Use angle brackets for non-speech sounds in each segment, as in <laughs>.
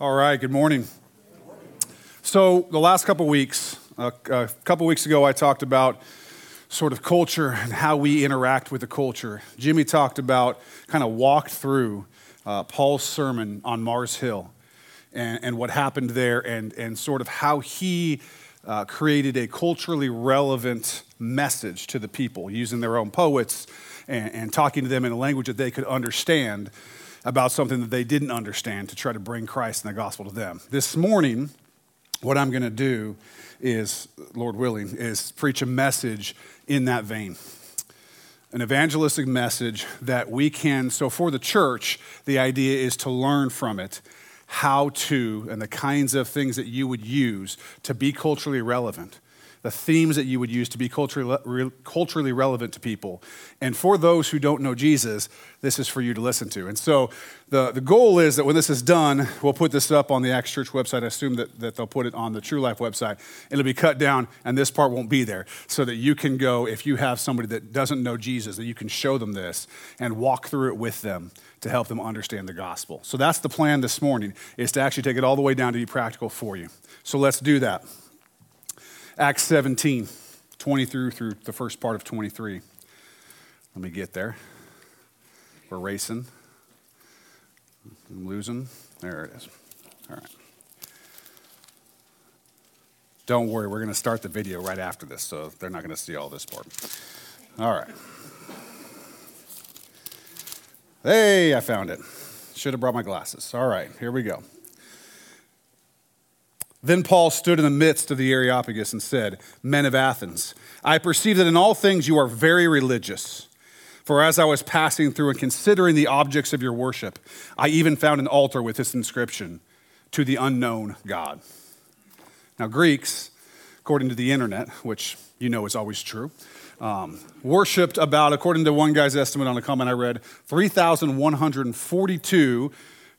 All right, good morning. So, the last couple weeks, uh, a couple weeks ago, I talked about sort of culture and how we interact with the culture. Jimmy talked about, kind of walked through uh, Paul's sermon on Mars Hill and, and what happened there and, and sort of how he uh, created a culturally relevant message to the people using their own poets and, and talking to them in a language that they could understand about something that they didn't understand to try to bring Christ and the gospel to them. This morning, what I'm going to do is, Lord willing, is preach a message in that vein. An evangelistic message that we can, so for the church, the idea is to learn from it how to and the kinds of things that you would use to be culturally relevant the themes that you would use to be culturally, culturally relevant to people. And for those who don't know Jesus, this is for you to listen to. And so the, the goal is that when this is done, we'll put this up on the Acts Church website. I assume that, that they'll put it on the True Life website. It'll be cut down, and this part won't be there, so that you can go, if you have somebody that doesn't know Jesus, that you can show them this and walk through it with them to help them understand the gospel. So that's the plan this morning, is to actually take it all the way down to be practical for you. So let's do that. Acts 17, 20 through through the first part of 23. Let me get there. We're racing. I'm losing. There it is. All right. Don't worry, we're going to start the video right after this, so they're not going to see all this part. All right. Hey, I found it. Should have brought my glasses. All right, here we go. Then Paul stood in the midst of the Areopagus and said, Men of Athens, I perceive that in all things you are very religious. For as I was passing through and considering the objects of your worship, I even found an altar with this inscription To the unknown God. Now, Greeks, according to the internet, which you know is always true, um, worshiped about, according to one guy's estimate on a comment I read, 3,142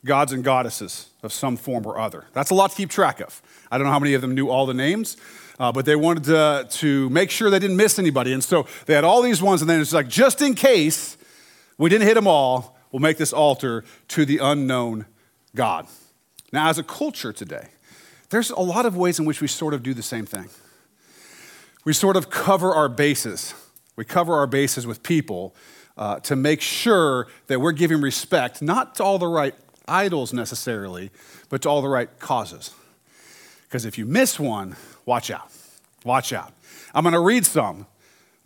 gods and goddesses of some form or other. That's a lot to keep track of. I don't know how many of them knew all the names, uh, but they wanted to, to make sure they didn't miss anybody. And so they had all these ones, and then it's like, just in case we didn't hit them all, we'll make this altar to the unknown God. Now, as a culture today, there's a lot of ways in which we sort of do the same thing. We sort of cover our bases. We cover our bases with people uh, to make sure that we're giving respect, not to all the right idols necessarily, but to all the right causes. Because if you miss one, watch out. Watch out. I'm going to read some.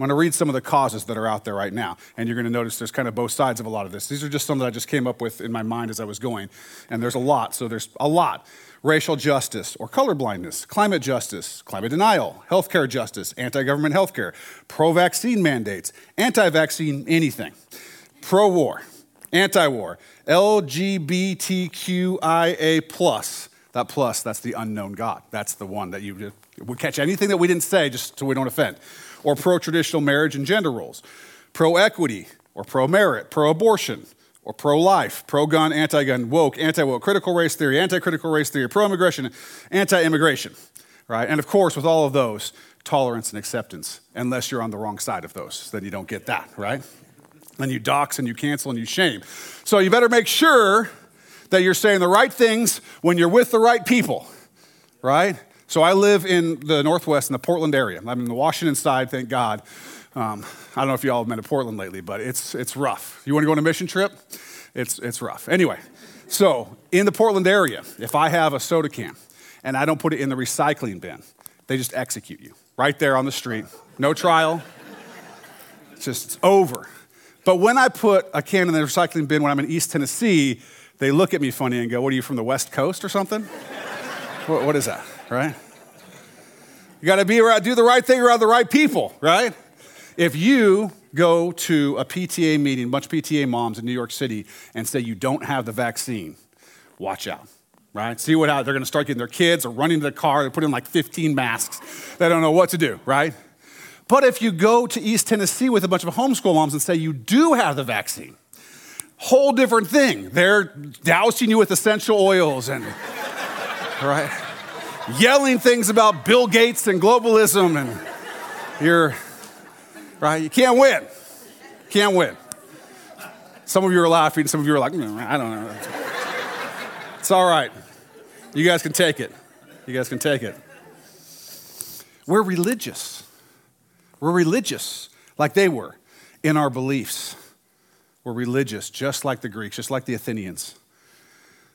I'm going to read some of the causes that are out there right now. And you're going to notice there's kind of both sides of a lot of this. These are just some that I just came up with in my mind as I was going. And there's a lot. So there's a lot racial justice or colorblindness, climate justice, climate denial, healthcare justice, anti government healthcare, pro vaccine mandates, anti vaccine anything, pro war, anti war, LGBTQIA. That plus, that's the unknown God. That's the one that you would catch anything that we didn't say just so we don't offend. Or pro traditional marriage and gender roles, pro equity, or pro merit, pro abortion, or pro life, pro gun, anti gun, woke, anti woke, critical race theory, anti critical race theory, pro immigration, anti immigration, right? And of course, with all of those, tolerance and acceptance, unless you're on the wrong side of those, then you don't get that, right? Then you dox and you cancel and you shame. So you better make sure that you're saying the right things when you're with the right people, right? So I live in the Northwest in the Portland area. I'm in the Washington side, thank God. Um, I don't know if y'all have been to Portland lately, but it's, it's rough. You want to go on a mission trip? It's, it's rough. Anyway, so in the Portland area, if I have a soda can and I don't put it in the recycling bin, they just execute you right there on the street. No trial. It's just it's over. But when I put a can in the recycling bin when I'm in East Tennessee, they look at me funny and go, What are you from the West Coast or something? <laughs> what, what is that, right? You got to be around, do the right thing around the right people, right? If you go to a PTA meeting, bunch of PTA moms in New York City, and say you don't have the vaccine, watch out, right? See what out. They're to start getting their kids or running to the car. They're putting like 15 masks. They don't know what to do, right? But if you go to East Tennessee with a bunch of homeschool moms and say you do have the vaccine, whole different thing. They're dousing you with essential oils and, <laughs> right? Yelling things about Bill Gates and globalism, and you're, right? You can't win. Can't win. Some of you are laughing, some of you are like, mm, I don't know. It's all right. You guys can take it. You guys can take it. We're religious. We're religious like they were in our beliefs. We're religious just like the Greeks, just like the Athenians.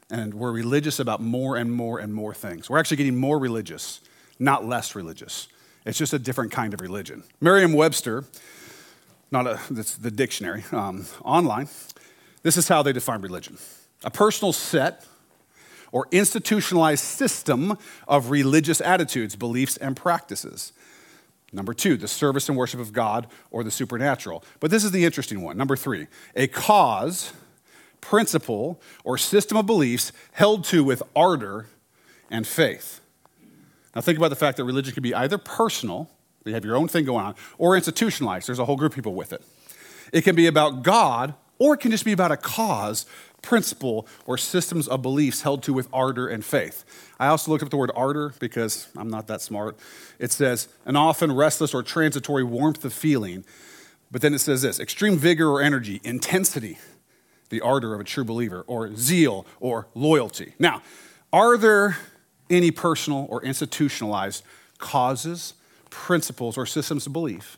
And we're religious about more and more and more things. We're actually getting more religious, not less religious. It's just a different kind of religion. Merriam Webster, not a, the dictionary, um, online, this is how they define religion a personal set or institutionalized system of religious attitudes, beliefs, and practices. Number two, the service and worship of God or the supernatural. But this is the interesting one. Number three, a cause, principle, or system of beliefs held to with ardor and faith. Now, think about the fact that religion can be either personal, you have your own thing going on, or institutionalized. There's a whole group of people with it. It can be about God, or it can just be about a cause, principle, or systems of beliefs held to with ardor and faith. I also looked up the word ardor because I'm not that smart. It says an often restless or transitory warmth of feeling. But then it says this extreme vigor or energy, intensity, the ardor of a true believer, or zeal or loyalty. Now, are there any personal or institutionalized causes, principles, or systems of belief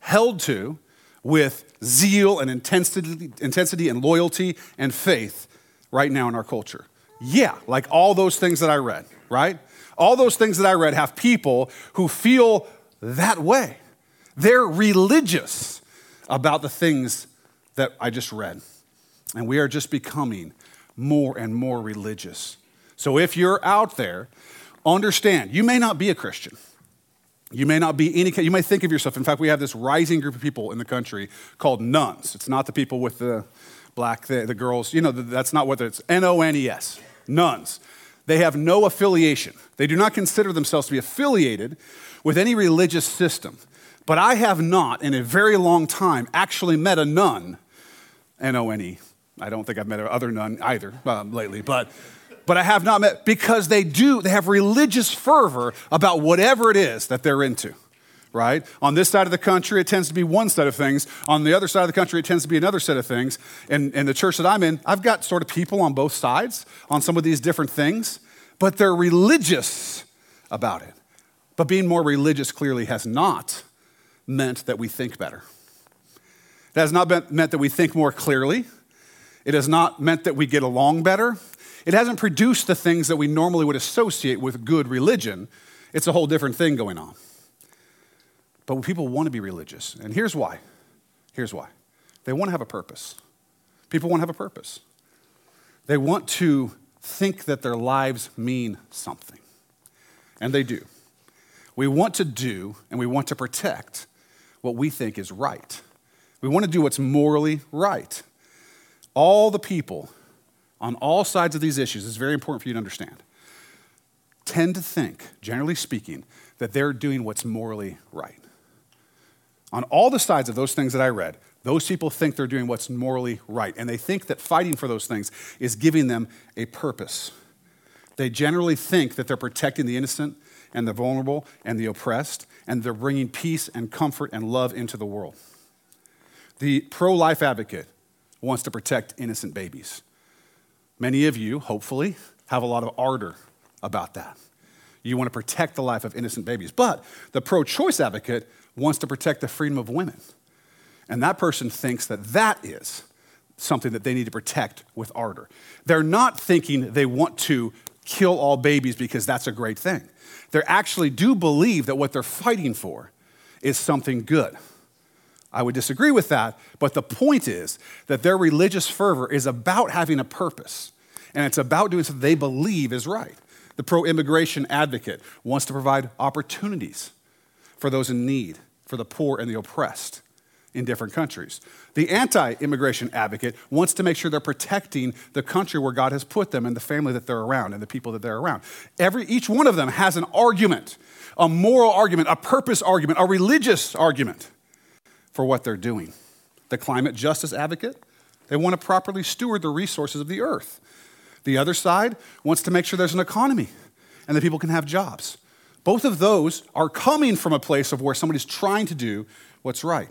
held to with zeal and intensity, intensity and loyalty and faith right now in our culture? Yeah, like all those things that I read, right? All those things that I read have people who feel that way. They're religious about the things that I just read. And we are just becoming more and more religious. So if you're out there, understand you may not be a Christian. You may not be any, you may think of yourself. In fact, we have this rising group of people in the country called nones. It's not the people with the black, the, the girls, you know, that's not what it's N O N E S, nones. They have no affiliation. They do not consider themselves to be affiliated with any religious system. But I have not, in a very long time, actually met a nun, N O N E. I don't think I've met other nun either um, lately, but but I have not met because they do, they have religious fervor about whatever it is that they're into, right? On this side of the country, it tends to be one set of things. On the other side of the country, it tends to be another set of things. And in the church that I'm in, I've got sort of people on both sides on some of these different things, but they're religious about it. But being more religious clearly has not meant that we think better. It has not been, meant that we think more clearly. It has not meant that we get along better. It hasn't produced the things that we normally would associate with good religion. It's a whole different thing going on. But people want to be religious. And here's why. Here's why. They want to have a purpose. People want to have a purpose. They want to think that their lives mean something. And they do. We want to do and we want to protect what we think is right. We want to do what's morally right. All the people on all sides of these issues, it's very important for you to understand, tend to think, generally speaking, that they're doing what's morally right. On all the sides of those things that I read, those people think they're doing what's morally right, and they think that fighting for those things is giving them a purpose. They generally think that they're protecting the innocent and the vulnerable and the oppressed, and they're bringing peace and comfort and love into the world. The pro life advocate wants to protect innocent babies. Many of you, hopefully, have a lot of ardor about that. You want to protect the life of innocent babies. But the pro choice advocate wants to protect the freedom of women. And that person thinks that that is something that they need to protect with ardor. They're not thinking they want to kill all babies because that's a great thing. They actually do believe that what they're fighting for is something good. I would disagree with that, but the point is that their religious fervor is about having a purpose, and it's about doing something they believe is right. The pro immigration advocate wants to provide opportunities for those in need, for the poor and the oppressed in different countries. The anti immigration advocate wants to make sure they're protecting the country where God has put them and the family that they're around and the people that they're around. Every, each one of them has an argument, a moral argument, a purpose argument, a religious argument for what they're doing. The climate justice advocate, they want to properly steward the resources of the earth. The other side wants to make sure there's an economy and that people can have jobs. Both of those are coming from a place of where somebody's trying to do what's right.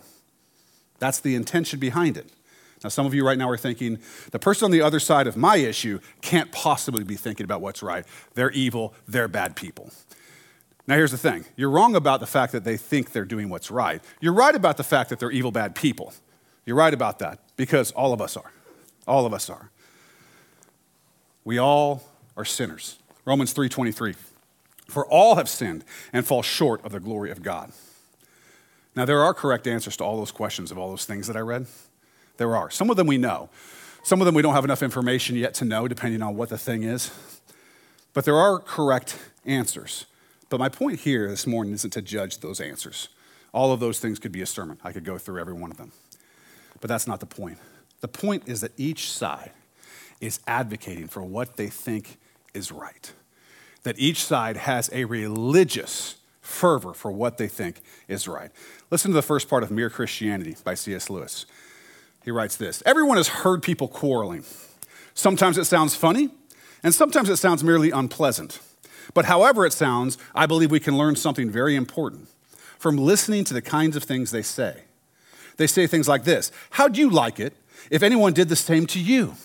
That's the intention behind it. Now, some of you right now are thinking, the person on the other side of my issue can't possibly be thinking about what's right. They're evil, they're bad people. Now, here's the thing you're wrong about the fact that they think they're doing what's right. You're right about the fact that they're evil, bad people. You're right about that because all of us are. All of us are. We all are sinners. Romans 3:23. For all have sinned and fall short of the glory of God. Now, there are correct answers to all those questions of all those things that I read. There are. Some of them we know. Some of them we don't have enough information yet to know, depending on what the thing is. But there are correct answers. But my point here this morning isn't to judge those answers. All of those things could be a sermon. I could go through every one of them. But that's not the point. The point is that each side is advocating for what they think is right. That each side has a religious fervor for what they think is right. Listen to the first part of Mere Christianity by C.S. Lewis. He writes this Everyone has heard people quarreling. Sometimes it sounds funny, and sometimes it sounds merely unpleasant. But however it sounds, I believe we can learn something very important from listening to the kinds of things they say. They say things like this How'd you like it if anyone did the same to you?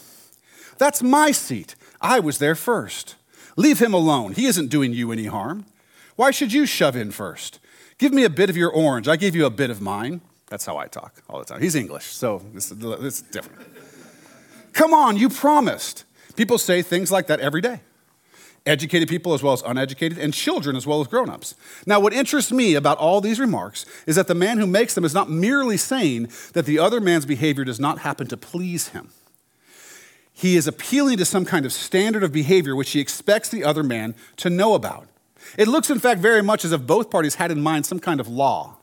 That's my seat. I was there first. Leave him alone. He isn't doing you any harm. Why should you shove in first? Give me a bit of your orange. I gave you a bit of mine. That's how I talk all the time. He's English, so this, is different. Come on, you promised. People say things like that every day. Educated people as well as uneducated, and children as well as grown ups. Now, what interests me about all these remarks is that the man who makes them is not merely saying that the other man's behavior does not happen to please him. He is appealing to some kind of standard of behavior which he expects the other man to know about. It looks, in fact, very much as if both parties had in mind some kind of law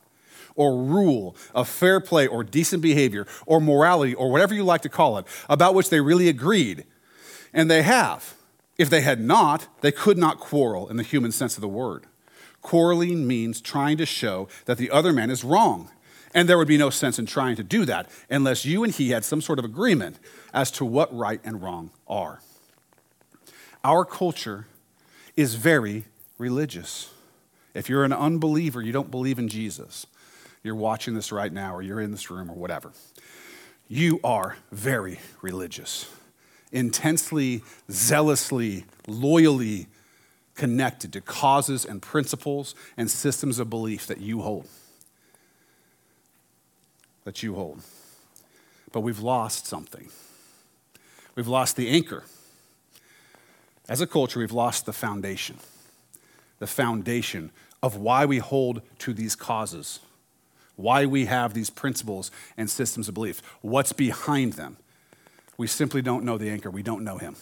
or rule of fair play or decent behavior or morality or whatever you like to call it, about which they really agreed. And they have. If they had not, they could not quarrel in the human sense of the word. Quarreling means trying to show that the other man is wrong. And there would be no sense in trying to do that unless you and he had some sort of agreement as to what right and wrong are. Our culture is very religious. If you're an unbeliever, you don't believe in Jesus, you're watching this right now, or you're in this room, or whatever, you are very religious, intensely, zealously, loyally connected to causes and principles and systems of belief that you hold. That you hold. But we've lost something. We've lost the anchor. As a culture, we've lost the foundation. The foundation of why we hold to these causes why we have these principles and systems of belief, what's behind them. We simply don't know the anchor. We don't know him.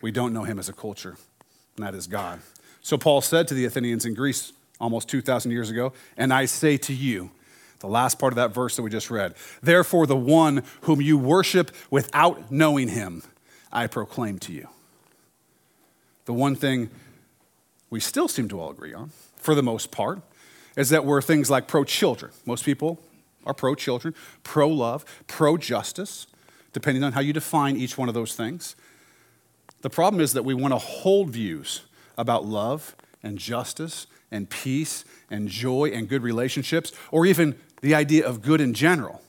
We don't know him as a culture, and that is God. So Paul said to the Athenians in Greece almost 2,000 years ago, and I say to you, the last part of that verse that we just read, therefore, the one whom you worship without knowing him, I proclaim to you. The one thing we still seem to all agree on, for the most part, is that we're things like pro children. Most people are pro children, pro love, pro justice, depending on how you define each one of those things. The problem is that we want to hold views about love and justice and peace and joy and good relationships, or even the idea of good in general,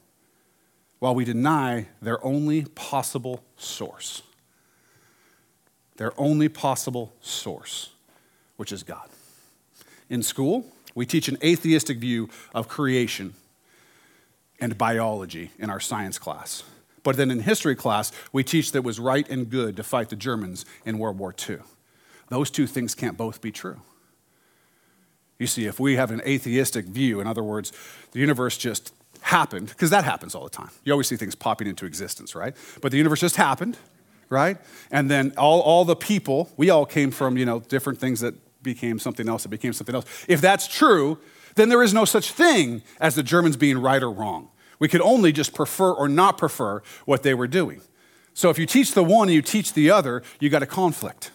while we deny their only possible source. Their only possible source, which is God. In school, we teach an atheistic view of creation and biology in our science class. But then in history class, we teach that it was right and good to fight the Germans in World War II. Those two things can't both be true. You see, if we have an atheistic view, in other words, the universe just happened, because that happens all the time. You always see things popping into existence, right? But the universe just happened, right? And then all, all the people, we all came from, you know, different things that became something else, that became something else. If that's true, then there is no such thing as the Germans being right or wrong. We could only just prefer or not prefer what they were doing. So if you teach the one and you teach the other, you got a conflict.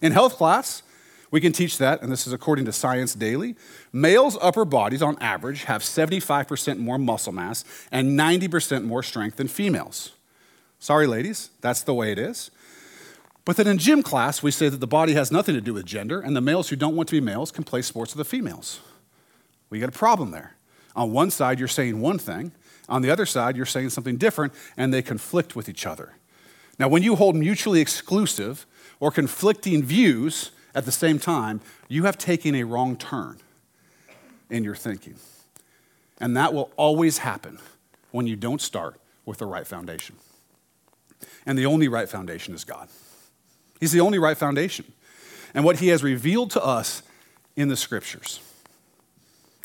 In health class, we can teach that, and this is according to Science Daily. Males' upper bodies, on average, have 75% more muscle mass and 90% more strength than females. Sorry, ladies, that's the way it is. But then in gym class, we say that the body has nothing to do with gender, and the males who don't want to be males can play sports with the females. We got a problem there. On one side, you're saying one thing, On the other side, you're saying something different, and they conflict with each other. Now, when you hold mutually exclusive or conflicting views at the same time, you have taken a wrong turn in your thinking. And that will always happen when you don't start with the right foundation. And the only right foundation is God. He's the only right foundation. And what He has revealed to us in the scriptures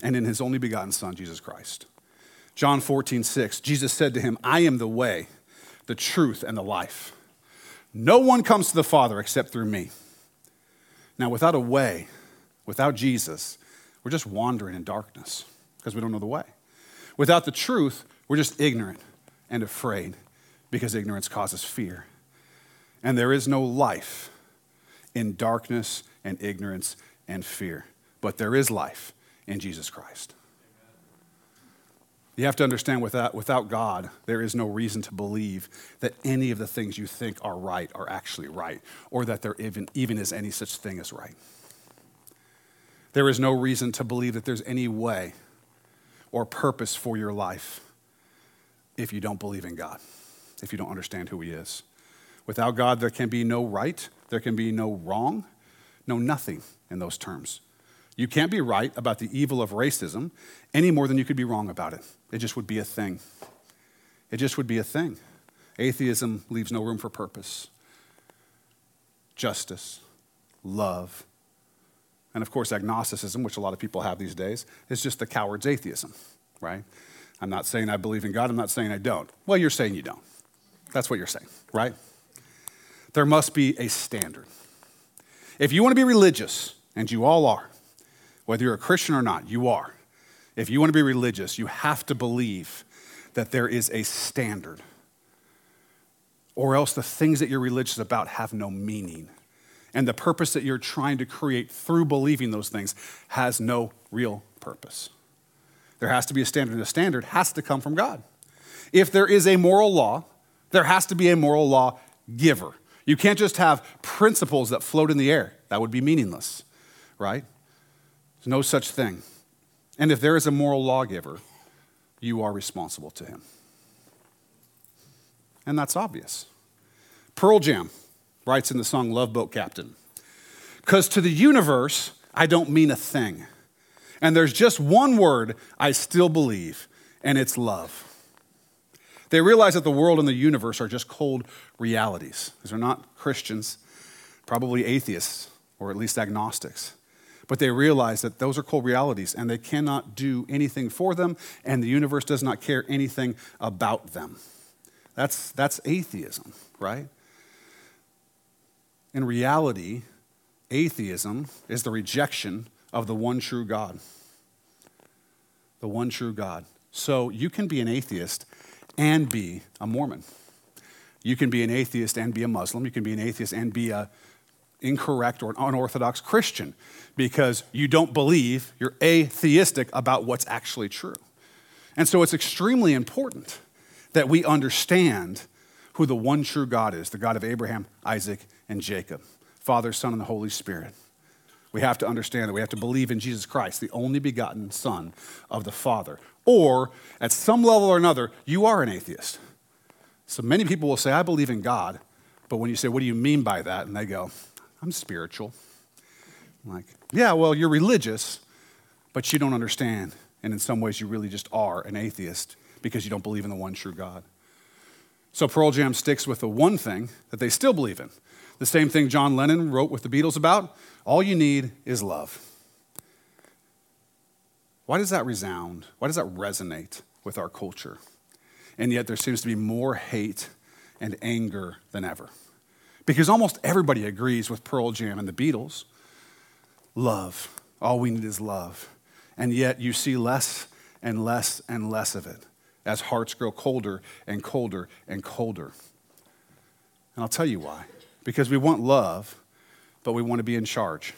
and in His only begotten Son, Jesus Christ. John 14, 6, Jesus said to him, I am the way, the truth, and the life. No one comes to the Father except through me. Now, without a way, without Jesus, we're just wandering in darkness because we don't know the way. Without the truth, we're just ignorant and afraid because ignorance causes fear. And there is no life in darkness and ignorance and fear, but there is life in Jesus Christ. You have to understand without, without God, there is no reason to believe that any of the things you think are right are actually right, or that there even, even is any such thing as right. There is no reason to believe that there's any way or purpose for your life if you don't believe in God, if you don't understand who He is. Without God, there can be no right, there can be no wrong, no nothing in those terms. You can't be right about the evil of racism any more than you could be wrong about it. It just would be a thing. It just would be a thing. Atheism leaves no room for purpose, justice, love, and of course, agnosticism, which a lot of people have these days, is just the coward's atheism, right? I'm not saying I believe in God, I'm not saying I don't. Well, you're saying you don't. That's what you're saying, right? There must be a standard. If you want to be religious, and you all are, whether you're a Christian or not, you are. If you want to be religious, you have to believe that there is a standard, or else the things that you're religious about have no meaning and the purpose that you're trying to create through believing those things has no real purpose. There has to be a standard, and the standard has to come from God. If there is a moral law, there has to be a moral law giver. You can't just have principles that float in the air. That would be meaningless, right? There's no such thing. And if there is a moral lawgiver, you are responsible to him. And that's obvious. Pearl Jam writes in the song Love Boat Captain. Because to the universe, I don't mean a thing. And there's just one word I still believe, and it's love. They realize that the world and the universe are just cold realities. These are not Christians, probably atheists, or at least agnostics. But they realize that those are cold realities and they cannot do anything for them, and the universe does not care anything about them. That's, that's atheism, right? In reality, atheism is the rejection of the one true God. The one true God. So you can be an atheist and be a Mormon. You can be an atheist and be a Muslim. You can be an atheist and be a incorrect or unorthodox Christian because you don't believe, you're atheistic about what's actually true. And so it's extremely important that we understand who the one true God is the God of Abraham, Isaac, and Jacob Father, Son, and the Holy Spirit. We have to understand that we have to believe in Jesus Christ, the only begotten Son of the Father. Or, at some level or another, you are an atheist. So many people will say, I believe in God. But when you say, What do you mean by that? And they go, I'm spiritual. I'm like, yeah, well, you're religious, but you don't understand. And in some ways, you really just are an atheist because you don't believe in the one true God. So Pearl Jam sticks with the one thing that they still believe in. The same thing John Lennon wrote with the Beatles about all you need is love. Why does that resound? Why does that resonate with our culture? And yet there seems to be more hate and anger than ever. Because almost everybody agrees with Pearl Jam and the Beatles love. All we need is love. And yet you see less and less and less of it as hearts grow colder and colder and colder. And I'll tell you why. Because we want love, but we want to be in charge.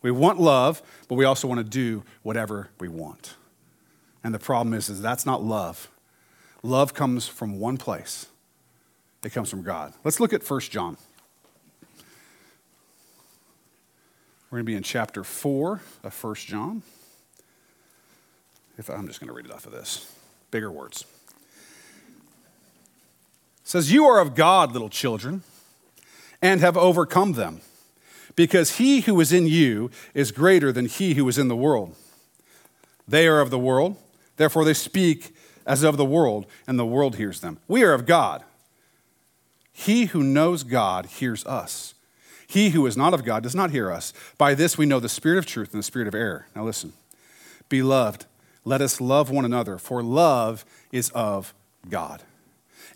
We want love, but we also want to do whatever we want. And the problem is, is that's not love. Love comes from one place. It comes from God. Let's look at 1 John. We're going to be in chapter 4 of 1 John. If I'm just going to read it off of this bigger words. says, You are of God, little children, and have overcome them, because he who is in you is greater than he who is in the world. They are of the world, therefore they speak as of the world, and the world hears them. We are of God. He who knows God hears us. He who is not of God does not hear us. By this we know the spirit of truth and the spirit of error. Now listen. Beloved, let us love one another, for love is of God.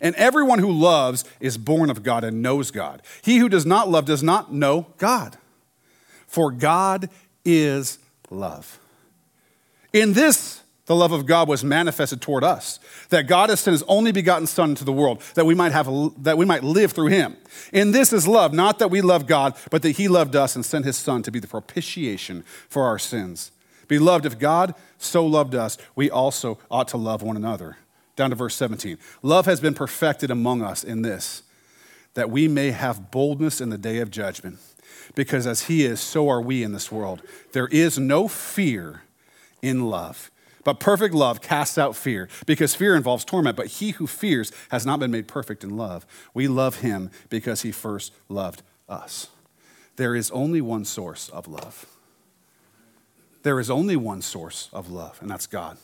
And everyone who loves is born of God and knows God. He who does not love does not know God, for God is love. In this, the love of God was manifested toward us, that God has sent his only begotten Son into the world, that we might have that we might live through him. In this is love, not that we love God, but that he loved us and sent his Son to be the propitiation for our sins. Beloved, if God so loved us, we also ought to love one another. Down to verse 17. Love has been perfected among us in this, that we may have boldness in the day of judgment. Because as he is, so are we in this world. There is no fear in love but perfect love casts out fear, because fear involves torment. But he who fears has not been made perfect in love. We love him because he first loved us. There is only one source of love. There is only one source of love, and that's God.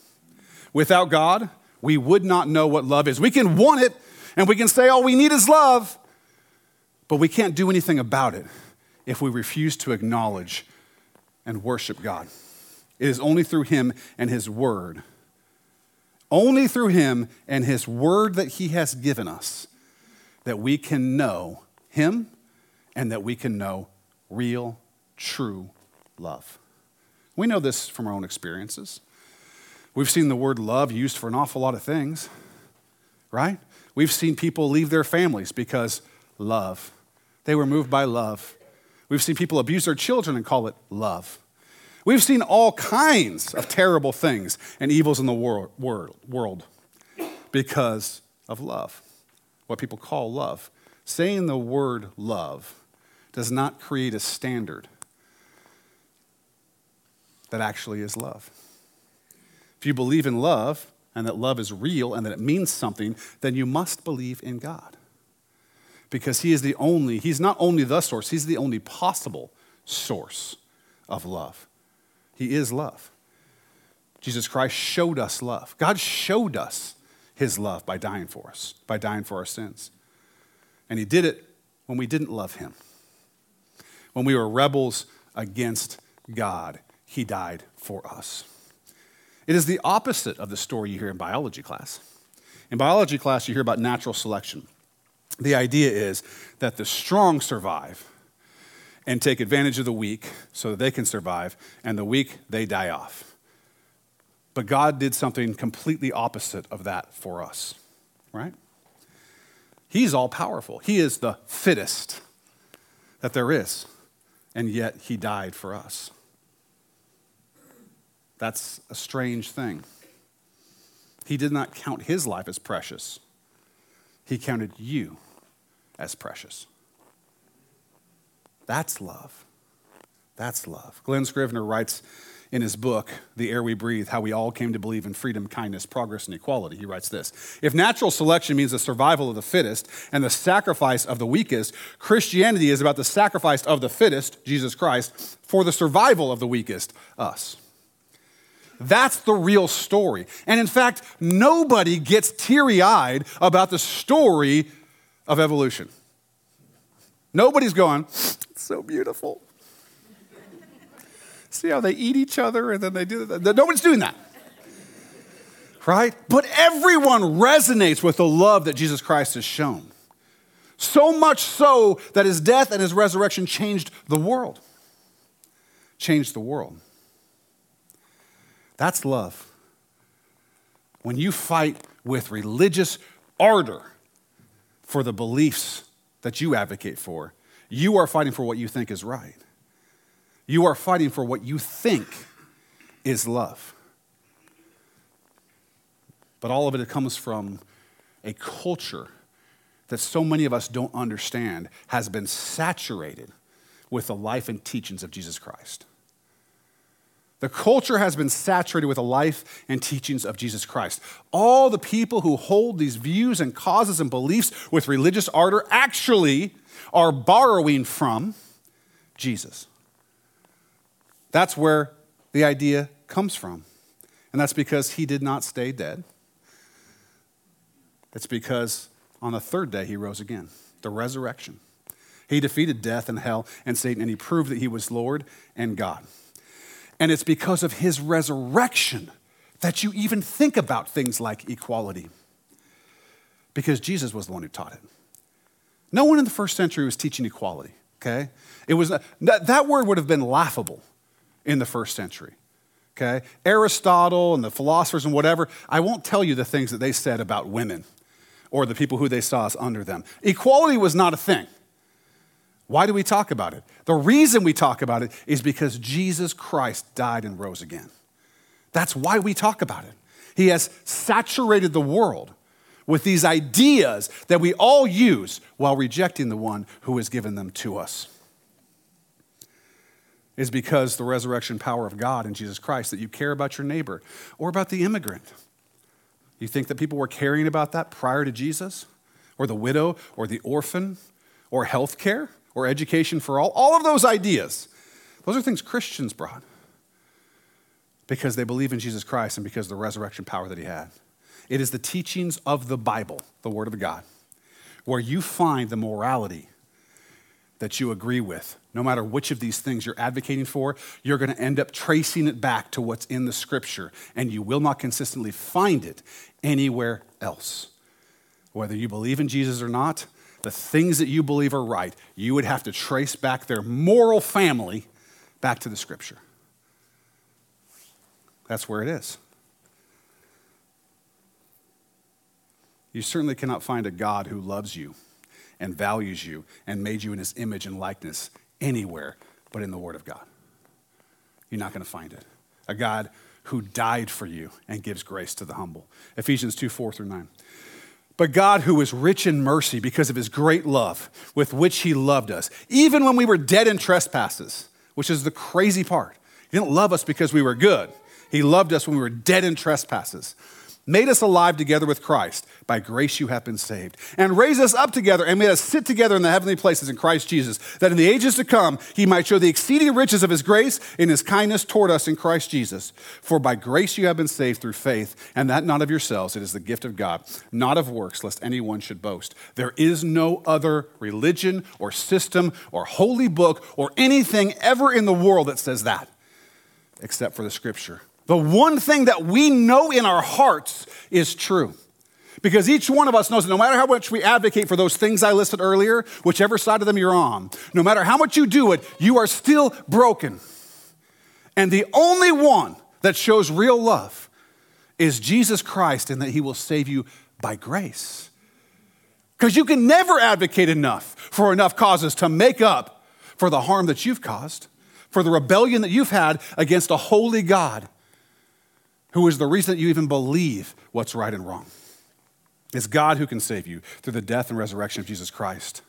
Without God, we would not know what love is. We can want it, and we can say, all we need is love, but we can't do anything about it if we refuse to acknowledge and worship God. It is only through him and his word. Only through him and his word that he has given us that we can know him and that we can know real, true love. We know this from our own experiences. We've seen the word love used for an awful lot of things, right? We've seen people leave their families because love. They were moved by love. We've seen people abuse their children and call it love. We've seen all kinds of terrible things and evils in the world, world because of love, what people call love. Saying the word love does not create a standard that actually is love. If you believe in love and that love is real and that it means something, then you must believe in God. Because He is the only, He's not only the source, He's the only possible source of love. He is love. Jesus Christ showed us love. God showed us his love by dying for us, by dying for our sins. And he did it when we didn't love him. When we were rebels against God, he died for us. It is the opposite of the story you hear in biology class. In biology class, you hear about natural selection. The idea is that the strong survive and take advantage of the weak so that they can survive, and the weak, they die off. But God did something completely opposite of that for us, right? He's all powerful, He is the fittest that there is, and yet He died for us. That's a strange thing. He did not count His life as precious, He counted you as precious. That's love. That's love. Glen Scrivener writes in his book, The Air We Breathe, how we all came to believe in freedom, kindness, progress, and equality. He writes this If natural selection means the survival of the fittest and the sacrifice of the weakest, Christianity is about the sacrifice of the fittest, Jesus Christ, for the survival of the weakest, us. That's the real story. And in fact, nobody gets teary eyed about the story of evolution. Nobody's going, so beautiful. See how they eat each other and then they do that? Nobody's doing that. Right? But everyone resonates with the love that Jesus Christ has shown. So much so that his death and his resurrection changed the world. Changed the world. That's love. When you fight with religious ardor for the beliefs that you advocate for, you are fighting for what you think is right. You are fighting for what you think is love. But all of it comes from a culture that so many of us don't understand has been saturated with the life and teachings of Jesus Christ. The culture has been saturated with the life and teachings of Jesus Christ. All the people who hold these views and causes and beliefs with religious ardor actually are borrowing from Jesus. That's where the idea comes from. And that's because he did not stay dead. It's because on the third day he rose again, the resurrection. He defeated death and hell and Satan, and he proved that he was Lord and God. And it's because of his resurrection that you even think about things like equality. Because Jesus was the one who taught it. No one in the first century was teaching equality, okay? It was that word would have been laughable in the first century. Okay? Aristotle and the philosophers and whatever, I won't tell you the things that they said about women or the people who they saw as under them. Equality was not a thing. Why do we talk about it? The reason we talk about it is because Jesus Christ died and rose again. That's why we talk about it. He has saturated the world with these ideas that we all use while rejecting the one who has given them to us. Is because the resurrection power of God in Jesus Christ that you care about your neighbor or about the immigrant. You think that people were caring about that prior to Jesus? Or the widow or the orphan or health care? Or education for all, all of those ideas, those are things Christians brought because they believe in Jesus Christ and because of the resurrection power that he had. It is the teachings of the Bible, the Word of God, where you find the morality that you agree with. No matter which of these things you're advocating for, you're going to end up tracing it back to what's in the scripture, and you will not consistently find it anywhere else. Whether you believe in Jesus or not, the things that you believe are right, you would have to trace back their moral family back to the scripture. That's where it is. You certainly cannot find a God who loves you and values you and made you in his image and likeness anywhere but in the Word of God. You're not going to find it. A God who died for you and gives grace to the humble. Ephesians 2 4 through 9. But God, who is rich in mercy because of his great love with which he loved us, even when we were dead in trespasses, which is the crazy part. He didn't love us because we were good, he loved us when we were dead in trespasses made us alive together with Christ. By grace you have been saved. And raised us up together and made us sit together in the heavenly places in Christ Jesus, that in the ages to come he might show the exceeding riches of his grace in his kindness toward us in Christ Jesus. For by grace you have been saved through faith, and that not of yourselves, it is the gift of God, not of works, lest anyone should boast. There is no other religion or system or holy book or anything ever in the world that says that, except for the scripture. The one thing that we know in our hearts is true. Because each one of us knows that no matter how much we advocate for those things I listed earlier, whichever side of them you're on, no matter how much you do it, you are still broken. And the only one that shows real love is Jesus Christ, and that he will save you by grace. Because you can never advocate enough for enough causes to make up for the harm that you've caused, for the rebellion that you've had against a holy God who is the reason that you even believe what's right and wrong. It's God who can save you through the death and resurrection of Jesus Christ.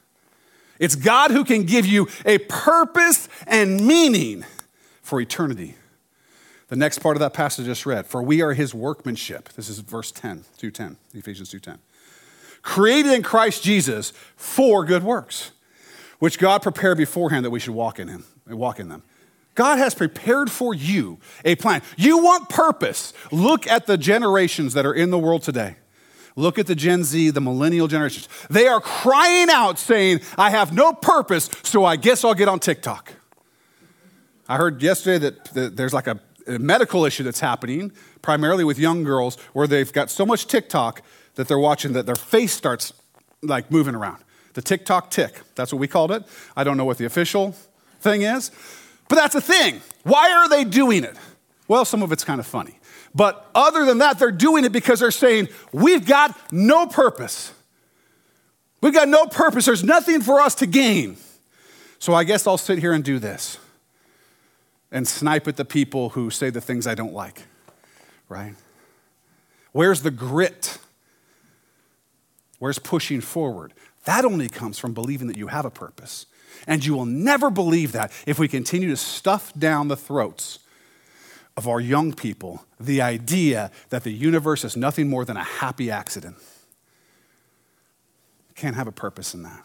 It's God who can give you a purpose and meaning for eternity. The next part of that passage I just read, for we are his workmanship. This is verse 10, 210, Ephesians 2:10. Created in Christ Jesus for good works, which God prepared beforehand that we should walk in him, walk in them. God has prepared for you a plan. You want purpose. Look at the generations that are in the world today. Look at the Gen Z, the millennial generations. They are crying out saying, I have no purpose, so I guess I'll get on TikTok. I heard yesterday that there's like a, medical issue that's happening, primarily with young girls, where they've got so much TikTok that they're watching that their face starts like moving around. The TikTok tick, that's what we called it. I don't know what the official thing is. But that's the thing. Why are they doing it? Well, some of it's kind of funny. But other than that, they're doing it because they're saying, we've got no purpose. We've got no purpose. There's nothing for us to gain. So I guess I'll sit here and do this and snipe at the people who say the things I don't like, right? Where's the grit? Where's pushing forward? That only comes from believing that you have a purpose. And you will never believe that if we continue to stuff down the throats of our young people the idea that the universe is nothing more than a happy accident. Can't have a purpose in that.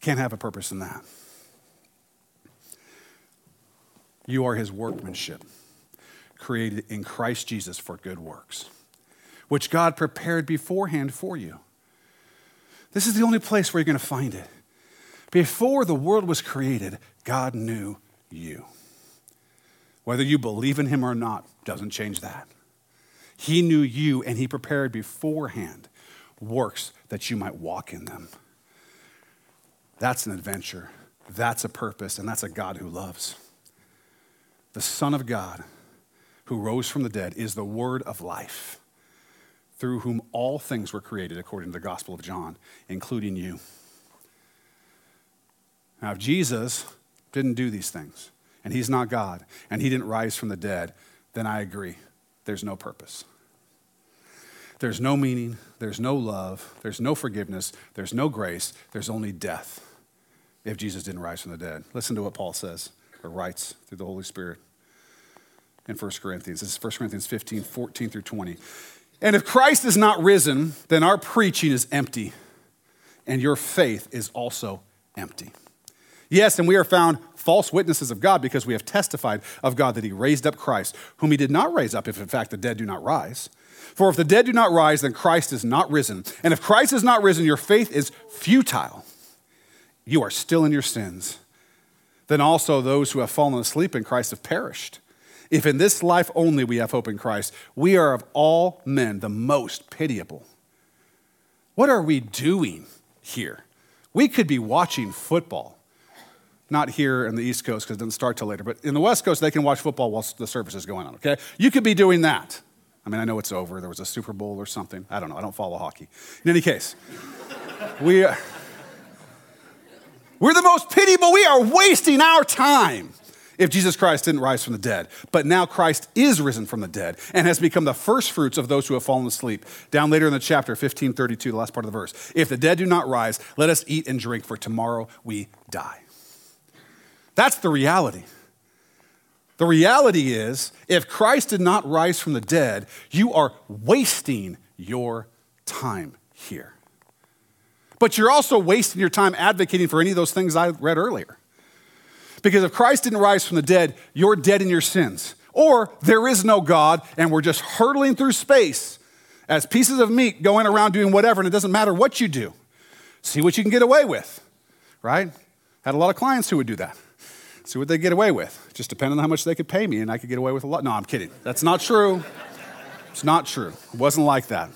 Can't have a purpose in that. You are his workmanship, created in Christ Jesus for good works, which God prepared beforehand for you. This is the only place where you're going to find it. Before the world was created, God knew you. Whether you believe in him or not doesn't change that. He knew you and he prepared beforehand works that you might walk in them. That's an adventure. That's a purpose, and that's a God who loves. The Son of God who rose from the dead is the word of life, through whom all things were created, according to the Gospel of John, including you. Now, if Jesus didn't do these things, and he's not God, and he didn't rise from the dead, then I agree. There's no purpose. There's no meaning, there's no love, there's no forgiveness, there's no grace, there's only death if Jesus didn't rise from the dead. Listen to what Paul says or writes through the Holy Spirit in 1 Corinthians. This is 1 Corinthians 15, 14 through 20. And if Christ is not risen, then our preaching is empty, and your faith is also empty. Yes, and we are found false witnesses of God because we have testified of God that he raised up Christ, whom he did not raise up if in fact the dead do not rise. For if the dead do not rise, then Christ is not risen. And if Christ is not risen, your faith is futile. You are still in your sins. Then also those who have fallen asleep in Christ have perished. If in this life only we have hope in Christ, we are of all men the most pitiable. What are we doing here? We could be watching football not here in the East Coast because it doesn't start till later, but in the West Coast, they can watch football while the service is going on, okay? You could be doing that. I mean, I know it's over. There was a Super Bowl or something. I don't know. I don't follow hockey. In any case, we, uh, we're the most pitiable. We are wasting our time if Jesus Christ didn't rise from the dead. But now Christ is risen from the dead and has become the first fruits of those who have fallen asleep. Down later in the chapter, 1532, the last part of the verse. If the dead do not rise, let us eat and drink, for tomorrow we die. That's the reality. The reality is, if Christ did not rise from the dead, you are wasting your time here. But you're also wasting your time advocating for any of those things I read earlier. Because if Christ didn't rise from the dead, you're dead in your sins. Or there is no God, and we're just hurtling through space as pieces of meat going around doing whatever, and it doesn't matter what you do. See what you can get away with, right? Had a lot of clients who would do that see what they get away with. Just depending on how much they could pay me, and I could get away with a lot. No, I'm kidding. That's not true. It's not true. It wasn't like that.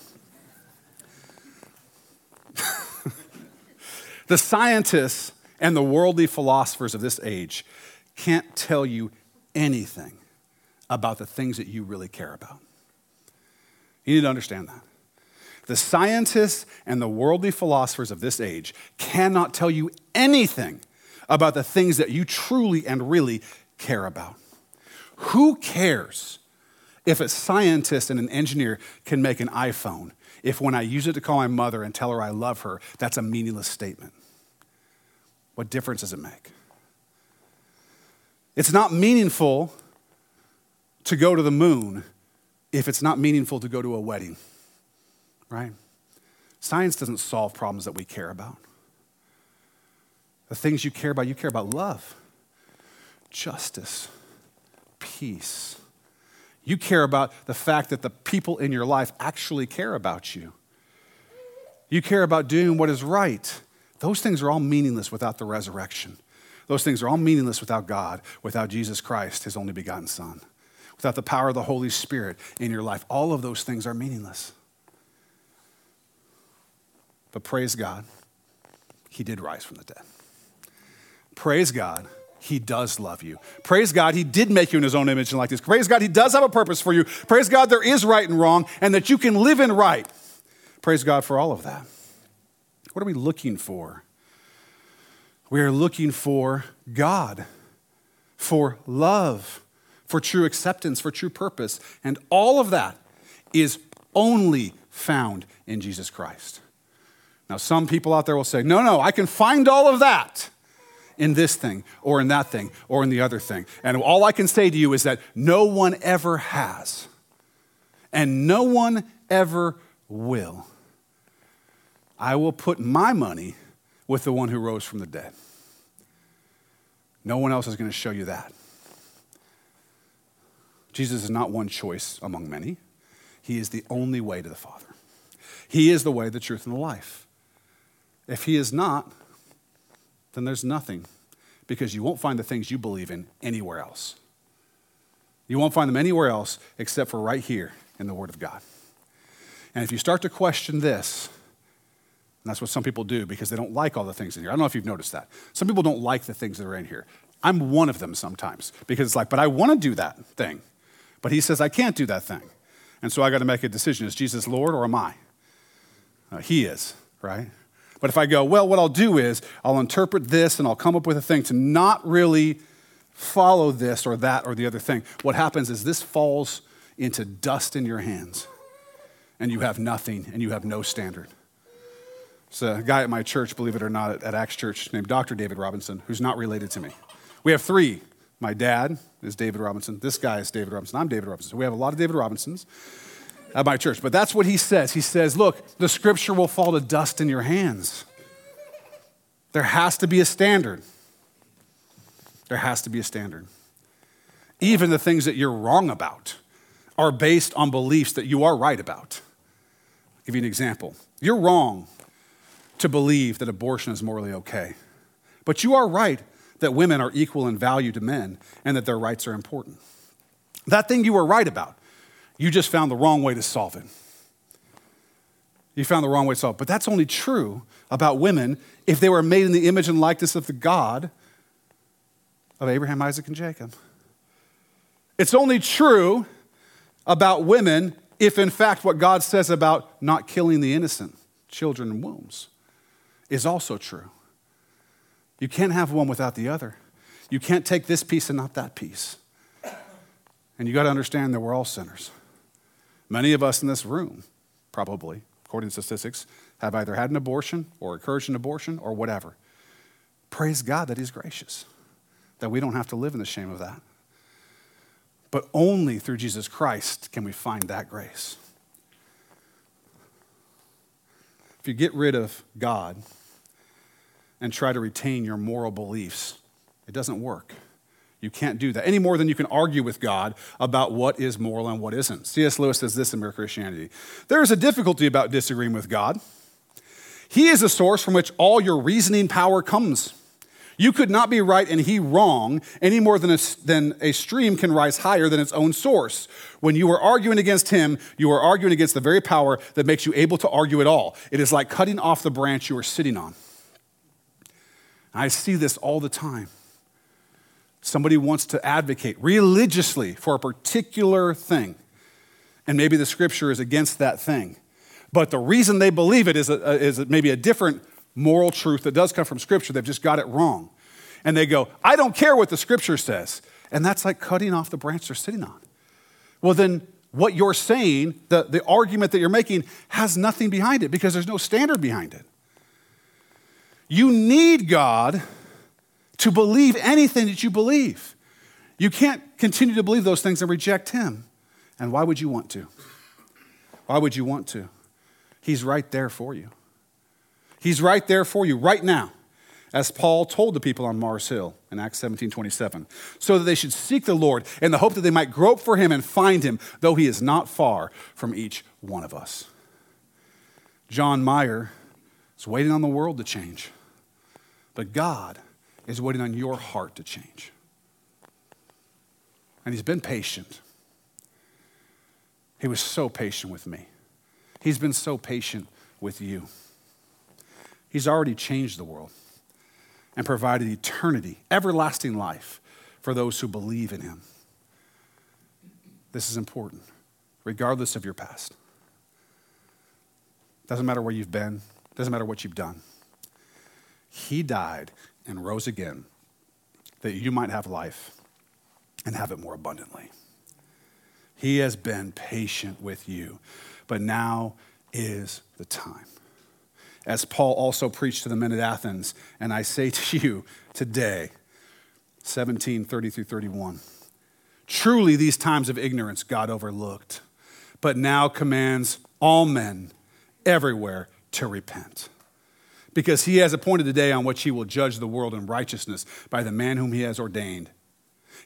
<laughs> the scientists and the worldly philosophers of this age can't tell you anything about the things that you really care about. You need to understand that. The scientists and the worldly philosophers of this age cannot tell you anything about the things that you truly and really care about. Who cares if a scientist and an engineer can make an iPhone if when I use it to call my mother and tell her I love her, that's a meaningless statement? What difference does it make? It's not meaningful to go to the moon if it's not meaningful to go to a wedding, right? Science doesn't solve problems that we care about the things you care about, you care about love, justice, peace. You care about the fact that the people in your life actually care about you. You care about doing what is right. Those things are all meaningless without the resurrection. Those things are all meaningless without God, without Jesus Christ, his only begotten Son, without the power of the Holy Spirit in your life. All of those things are meaningless. But praise God, he did rise from the dead. Praise God. He does love you. Praise God, He did make you in His own image and like this. Praise God, He does have a purpose for you. Praise God, there is right and wrong, and that you can live in right. Praise God for all of that. What are we looking for? We are looking for God, for love, for true acceptance, for true purpose. And all of that is only found in Jesus Christ. Now, some people out there will say, no, no, I can find all of that in this thing or in that thing or in the other thing. And all I can say to you is that no one ever has, and no one ever will. I will put my money with the one who rose from the dead. No one else is going to show you that. Jesus is not one choice among many. He is the only way to the Father. He is the way, the truth, and the life. If He is not, then there's nothing because you won't find the things you believe in anywhere else. You won't find them anywhere else except for right here in the Word of God. And if you start to question this, and that's what some people do because they don't like all the things in here. I don't know if you've noticed that. Some people don't like the things that are in here. I'm one of them sometimes because it's like, but I want to do that thing. But he says, I can't do that thing. And so I got to make a decision. Is Jesus Lord or am I? Uh, he is, right? But if I go, well, what I'll do is I'll interpret this and I'll come up with a thing to not really follow this or that or the other thing, what happens is this falls into dust in your hands and you have nothing and you have no standard. So a guy at my church, believe it or not, at, Acts Church named Dr. David Robinson, who's not related to me. We have three. My dad is David Robinson. This guy is David Robinson. I'm David Robinson. we have a lot of David Robinsons Uh, at my church. But that's what he says. He says, look, the scripture will fall to dust in your hands. There has to be a standard. There has to be a standard. Even the things that you're wrong about are based on beliefs that you are right about. I'll give you an example. You're wrong to believe that abortion is morally okay. But you are right that women are equal in value to men and that their rights are important. That thing you were right about, you just found the wrong way to solve it. You found the wrong way to solve it. But that's only true about women if they were made in the image and likeness of the God of Abraham, Isaac, and Jacob. It's only true about women if, in fact, what God says about not killing the innocent, children in wombs, is also true. You can't have one without the other. You can't take this piece and not that piece. And you got to understand that we're all sinners. Many of us in this room, probably, according to statistics, have either had an abortion or encouraged an abortion or whatever. Praise God that He's gracious, that we don't have to live in the shame of that. But only through Jesus Christ can we find that grace. If you get rid of God, and try to retain your moral beliefs. It doesn't work. You can't do that any more than you can argue with God about what is moral and what isn't. C.S. Lewis says this in Mere Christianity There is a difficulty about disagreeing with God. He is the source from which all your reasoning power comes. You could not be right and he wrong any more than a, than a stream can rise higher than its own source. When you are arguing against him, you are arguing against the very power that makes you able to argue at all. It is like cutting off the branch you are sitting on. I see this all the time. Somebody wants to advocate religiously for a particular thing, and maybe the scripture is against that thing. But the reason they believe it is, a, is maybe a different moral truth that does come from scripture. They've just got it wrong. And they go, I don't care what the scripture says. And that's like cutting off the branch they're sitting on. Well, then what you're saying, the, the argument that you're making, has nothing behind it because there's no standard behind it. You need God to believe anything that you believe. You can't continue to believe those things and reject Him. And why would you want to? Why would you want to? He's right there for you. He's right there for you right now, as Paul told the people on Mars Hill in Acts 17 27, so that they should seek the Lord in the hope that they might grope for Him and find Him, though He is not far from each one of us. John Mayer is waiting on the world to change. But God is waiting on your heart to change. And He's been patient. He was so patient with me. He's been so patient with you. He's already changed the world and provided eternity, everlasting life for those who believe in Him. This is important, regardless of your past. Doesn't matter where you've been, doesn't matter what you've done. He died and rose again that you might have life and have it more abundantly. He has been patient with you, but now is the time. as Paul also preached to the men at Athens. And I say to you today, 17, 30 through 31. Truly, these times of ignorance God overlooked, but now commands all men everywhere to repent. Because he has appointed the day on which he will judge the world in righteousness by the man whom he has ordained.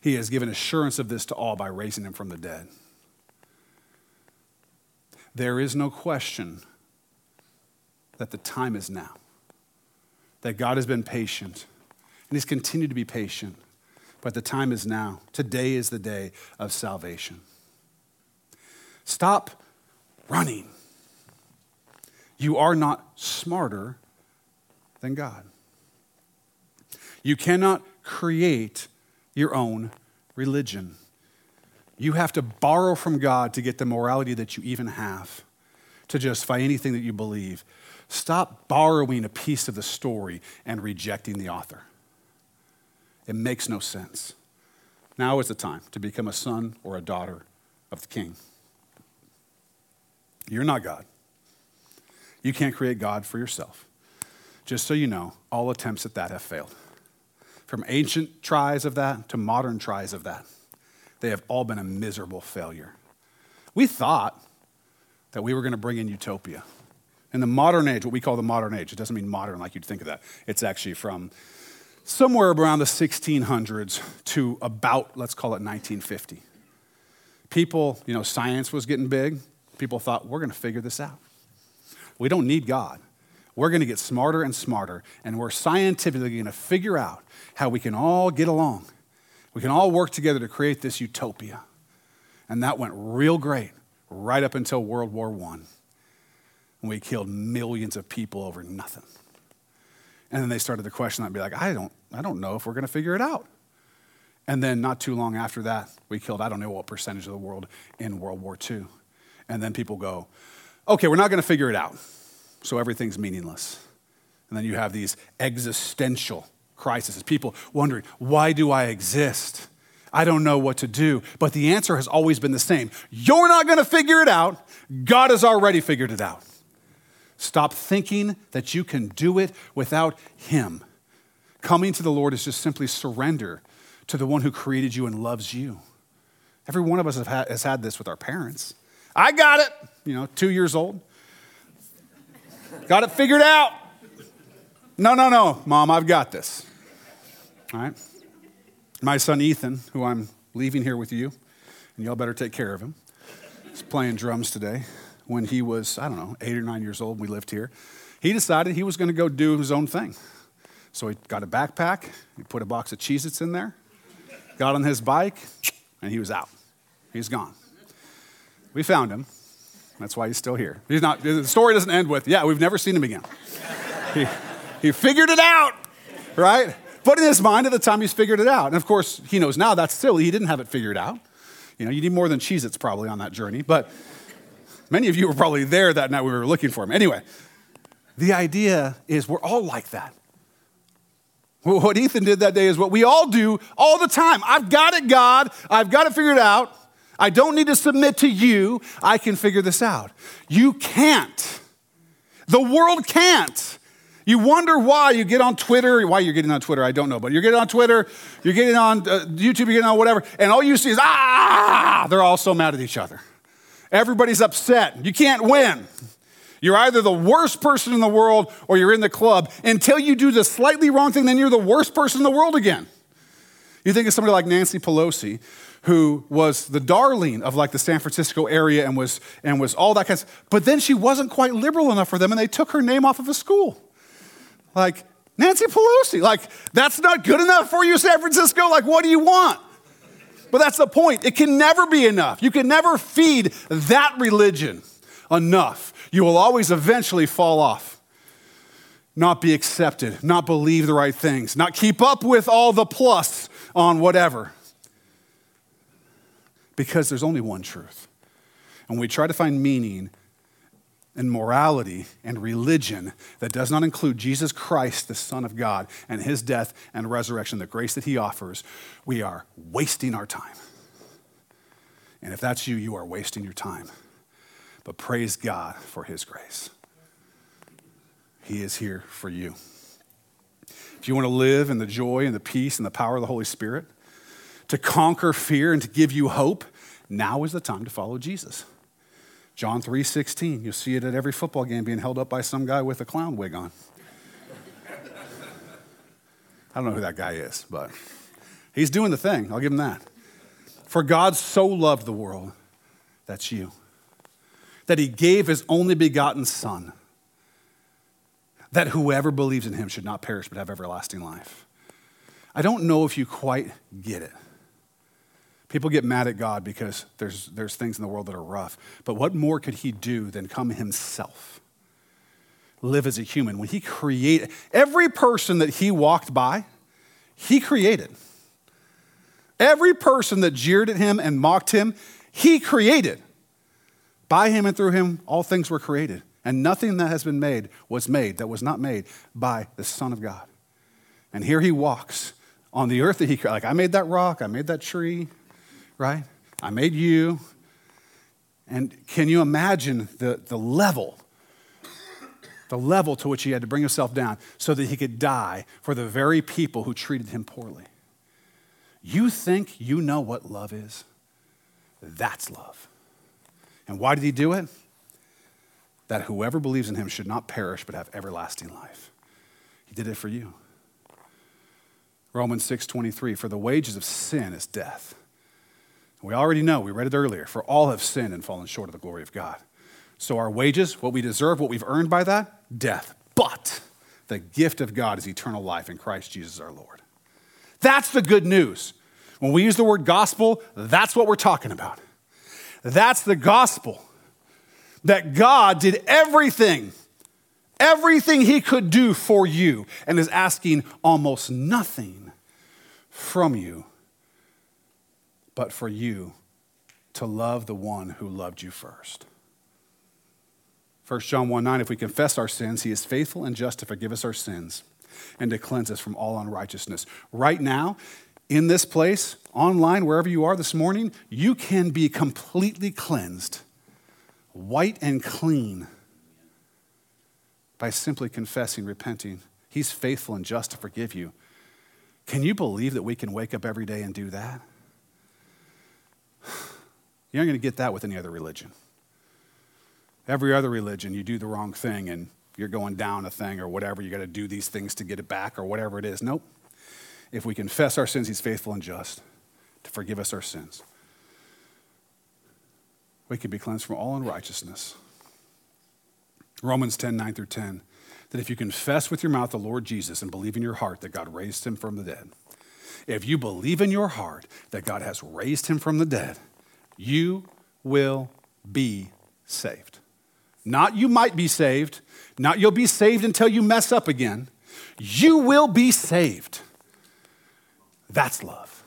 He has given assurance of this to all by raising him from the dead. There is no question that the time is now, that God has been patient, and he's continued to be patient, but the time is now. Today is the day of salvation. Stop running. You are not smarter than God. You cannot create your own religion. You have to borrow from God to get the morality that you even have, to justify anything that you believe. Stop borrowing a piece of the story and rejecting the author. It makes no sense. Now is the time to become a son or a daughter of the king. You're not God. You can't create God for yourself. Just so you know, all attempts at that have failed. From ancient tries of that to modern tries of that, they have all been a miserable failure. We thought that we were going to bring in utopia. In the modern age, what we call the modern age, it doesn't mean modern like you'd think of that. It's actually from somewhere around the 1600s to about, let's call it 1950. People, you know, science was getting big. People thought, we're going to figure this out. We don't need God. We're going to get smarter and smarter, and we're scientifically going to figure out how we can all get along. We can all work together to create this utopia. And that went real great right up until World War I, when we killed millions of people over nothing. And then they started to question that and be like, I don't, I don't know if we're going to figure it out. And then not too long after that, we killed I don't know what percentage of the world in World War II. And then people go, okay, we're not going to figure it out. So everything's meaningless. And then you have these existential crises, people wondering, why do I exist? I don't know what to do. But the answer has always been the same You're not going to figure it out. God has already figured it out. Stop thinking that you can do it without Him. Coming to the Lord is just simply surrender to the one who created you and loves you. Every one of us has had this with our parents. I got it, you know, two years old. Got it figured out. No, no, no, mom, I've got this. All right? My son Ethan, who I'm leaving here with you, and y'all better take care of him, he's playing drums today when he was, I don't know, eight or nine years old. We lived here. He decided he was going to go do his own thing. So he got a backpack, he put a box of Cheez Its in there, got on his bike, and he was out. He's gone. We found him. That's why he's still here. He's not, the story doesn't end with, yeah, we've never seen him again. he, he figured it out, right? But in his mind at the time, he's figured it out. And of course, he knows now that's silly. He didn't have it figured out. You know, you need more than Cheez Its probably on that journey. But Many of you were probably there that night we were looking for him. Anyway, the idea is we're all like that. What Ethan did that day is what we all do all the time. I've got it, God. I've got it figured out. I don't need to submit to you. I can figure this out. You can't. The world can't. You wonder why you get on Twitter, why you're getting on Twitter, I don't know, but you're getting on Twitter, you're getting on uh, YouTube, you're getting on whatever, and all you see is, ah, they're all so mad at each other. Everybody's upset. You can't win. You're either the worst person in the world or you're in the club. Until you do the slightly wrong thing, then you're the worst person in the world again. You think of somebody like Nancy Pelosi, who was the darling of like the San Francisco area and was, and was all that kind of stuff. But then she wasn't quite liberal enough for them and they took her name off of a school. Like, Nancy Pelosi, like, that's not good enough for you, San Francisco? Like, what do you want? But that's the point. It can never be enough. You can never feed that religion enough. You will always eventually fall off, not be accepted, not believe the right things, not keep up with all the plus on whatever. Because there's only one truth. And we try to find meaning and morality and religion that does not include Jesus Christ, the Son of God, and his death and resurrection, the grace that he offers, we are wasting our time. And if that's you, you are wasting your time. But praise God for his grace. He is here for you. If you want to live in the joy and the peace and the power of the Holy Spirit, to conquer fear and to give you hope, now is the time to follow Jesus. John 3:16, you'll see it at every football game being held up by some guy with a clown wig on. I don't know who that guy is, but he's doing the thing. I'll give him that. For God so loved the world, that's you, that he gave his only begotten Son, that whoever believes in him should not perish but have everlasting life. I don't know if you quite get it. People get mad at God because there's, there's things in the world that are rough. But what more could he do than come himself? Live as a human. When he created every person that he walked by, he created. Every person that jeered at him and mocked him, he created. By him and through him, all things were created. And nothing that has been made was made that was not made by the Son of God. And here he walks on the earth that he created, like I made that rock, I made that tree, right? I made you. And can you imagine the, the level, the level to which he had to bring himself down so that he could die for the very people who treated him poorly? You think you know what love is? That's love. And why did he do it? That whoever believes in him should not perish but have everlasting life. He did it for you. Romans 6:23 for the wages of sin is death. We already know, we read it earlier, for all have sinned and fallen short of the glory of God. So our wages, what we deserve, what we've earned by that, death. But the gift of God is eternal life in Christ Jesus our Lord. That's the good news. When we use the word gospel, that's what we're talking about. That's the gospel. That God did everything, everything He could do for you, and is asking almost nothing from you but for you to love the one who loved you first. 1 John 1 9, if we confess our sins, he is faithful and just to forgive us our sins and to cleanse us from all unrighteousness. Right now, in this place, online, wherever you are this morning, you can be completely cleansed, white and clean, by simply confessing, repenting. He's faithful and just to forgive you. Can you believe that we can wake up every day and do that? You aren't going to get that with any other religion. Every other religion, you do the wrong thing and you're going down a thing or whatever. You got to do these things to get it back or whatever it is. Nope. If we confess our sins, He's faithful and just to forgive us our sins. We can be cleansed from all unrighteousness. Romans 10 9 through 10. That if you confess with your mouth the Lord Jesus and believe in your heart that God raised him from the dead, if you believe in your heart that God has raised him from the dead, you will be saved. Not you might be saved, not you'll be saved until you mess up again. You will be saved. That's love.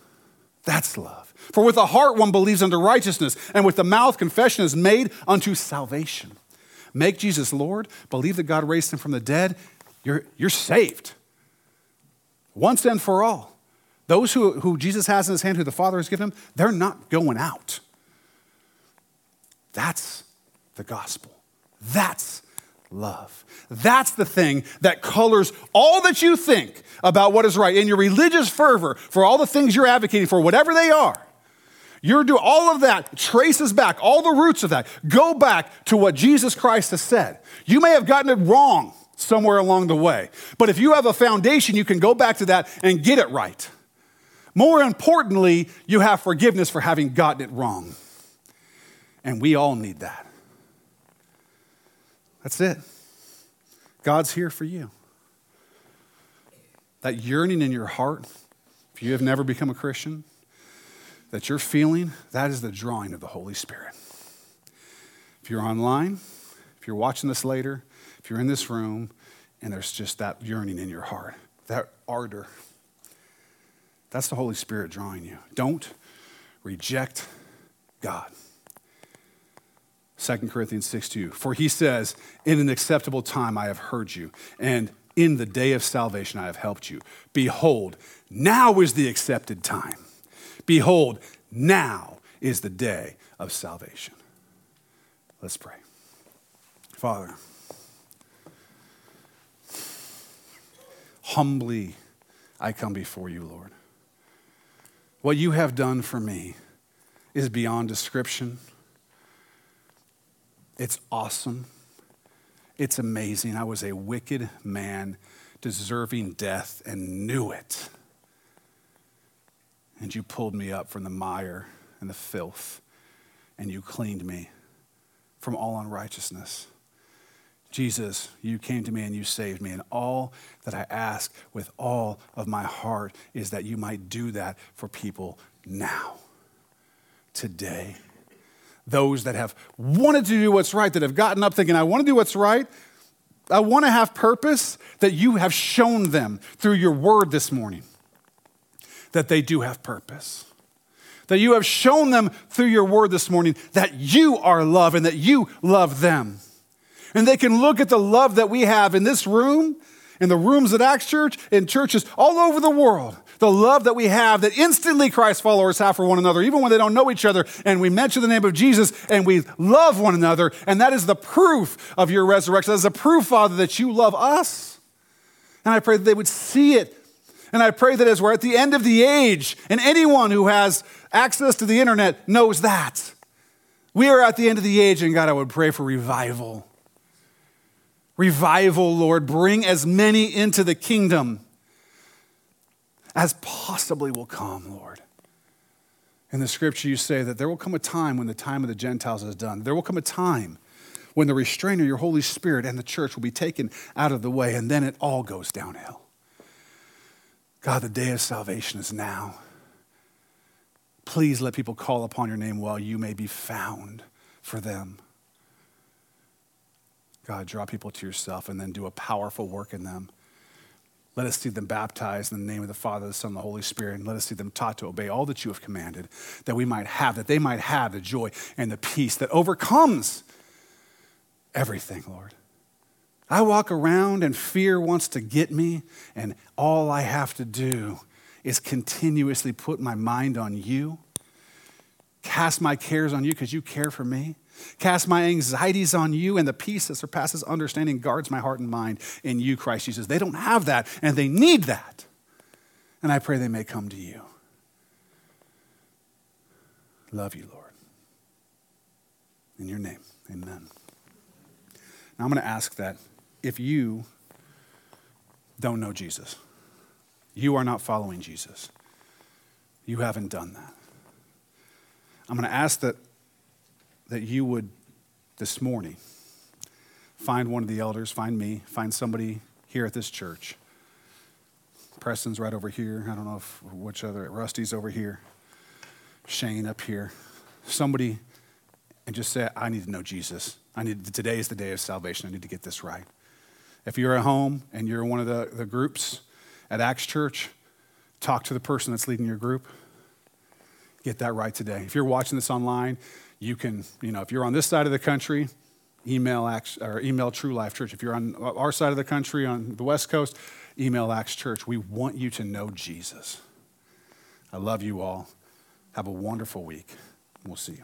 That's love. For with the heart one believes unto righteousness, and with the mouth confession is made unto salvation. Make Jesus Lord, believe that God raised him from the dead, you're, you're saved. Once and for all. Those who, who Jesus has in his hand, who the Father has given him, they're not going out. That's the gospel. That's love. That's the thing that colors all that you think about what is right in your religious fervor for all the things you're advocating for, whatever they are. You're doing all of that traces back, all the roots of that go back to what Jesus Christ has said. You may have gotten it wrong somewhere along the way, but if you have a foundation, you can go back to that and get it right. More importantly, you have forgiveness for having gotten it wrong. And we all need that. That's it. God's here for you. That yearning in your heart, if you have never become a Christian, that you're feeling, that is the drawing of the Holy Spirit. If you're online, if you're watching this later, if you're in this room, and there's just that yearning in your heart, that ardor, that's the Holy Spirit drawing you. Don't reject God. 2 Corinthians 6 2. For he says, In an acceptable time I have heard you, and in the day of salvation I have helped you. Behold, now is the accepted time. Behold, now is the day of salvation. Let's pray. Father, humbly I come before you, Lord. What you have done for me is beyond description. It's awesome. It's amazing. I was a wicked man deserving death and knew it. And you pulled me up from the mire and the filth, and you cleaned me from all unrighteousness. Jesus, you came to me and you saved me. And all that I ask with all of my heart is that you might do that for people now, today. Those that have wanted to do what's right, that have gotten up thinking, I want to do what's right, I want to have purpose, that you have shown them through your word this morning that they do have purpose. That you have shown them through your word this morning that you are love and that you love them. And they can look at the love that we have in this room, in the rooms at Acts Church, in churches all over the world. The love that we have that instantly Christ followers have for one another, even when they don't know each other. And we mention the name of Jesus and we love one another. And that is the proof of your resurrection. That is the proof, Father, that you love us. And I pray that they would see it and I pray that as we're at the end of the age, and anyone who has access to the internet knows that. We are at the end of the age, and God, I would pray for revival. Revival, Lord. Bring as many into the kingdom as possibly will come, Lord. In the scripture, you say that there will come a time when the time of the Gentiles is done. There will come a time when the restraint of your Holy Spirit and the church will be taken out of the way, and then it all goes downhill. God, the day of salvation is now. Please let people call upon your name while you may be found for them. God, draw people to yourself and then do a powerful work in them. Let us see them baptized in the name of the Father, the Son, and the Holy Spirit, and let us see them taught to obey all that you have commanded, that we might have, that they might have the joy and the peace that overcomes everything, Lord. I walk around and fear wants to get me, and all I have to do is continuously put my mind on you, cast my cares on you because you care for me, cast my anxieties on you, and the peace that surpasses understanding guards my heart and mind in you, Christ Jesus. They don't have that, and they need that. And I pray they may come to you. Love you, Lord. In your name, amen. Now I'm going to ask that if you don't know Jesus, you are not following Jesus, you haven't done that. I'm going to ask that, that you would this morning find one of the elders, find me, find somebody here at this church. Preston's right over here. I don't know if which other, Rusty's over here. Shane up here. Somebody, and just say, I need to know Jesus. I need, today is the day of salvation. I need to get this right. If you're at home and you're one of the, the groups at Acts Church, talk to the person that's leading your group. Get that right today. If you're watching this online, you can, you know, if you're on this side of the country, email Acts, or email True Life Church. If you're on our side of the country, on the West Coast, email Acts Church. We want you to know Jesus. I love you all. Have a wonderful week. We'll see you.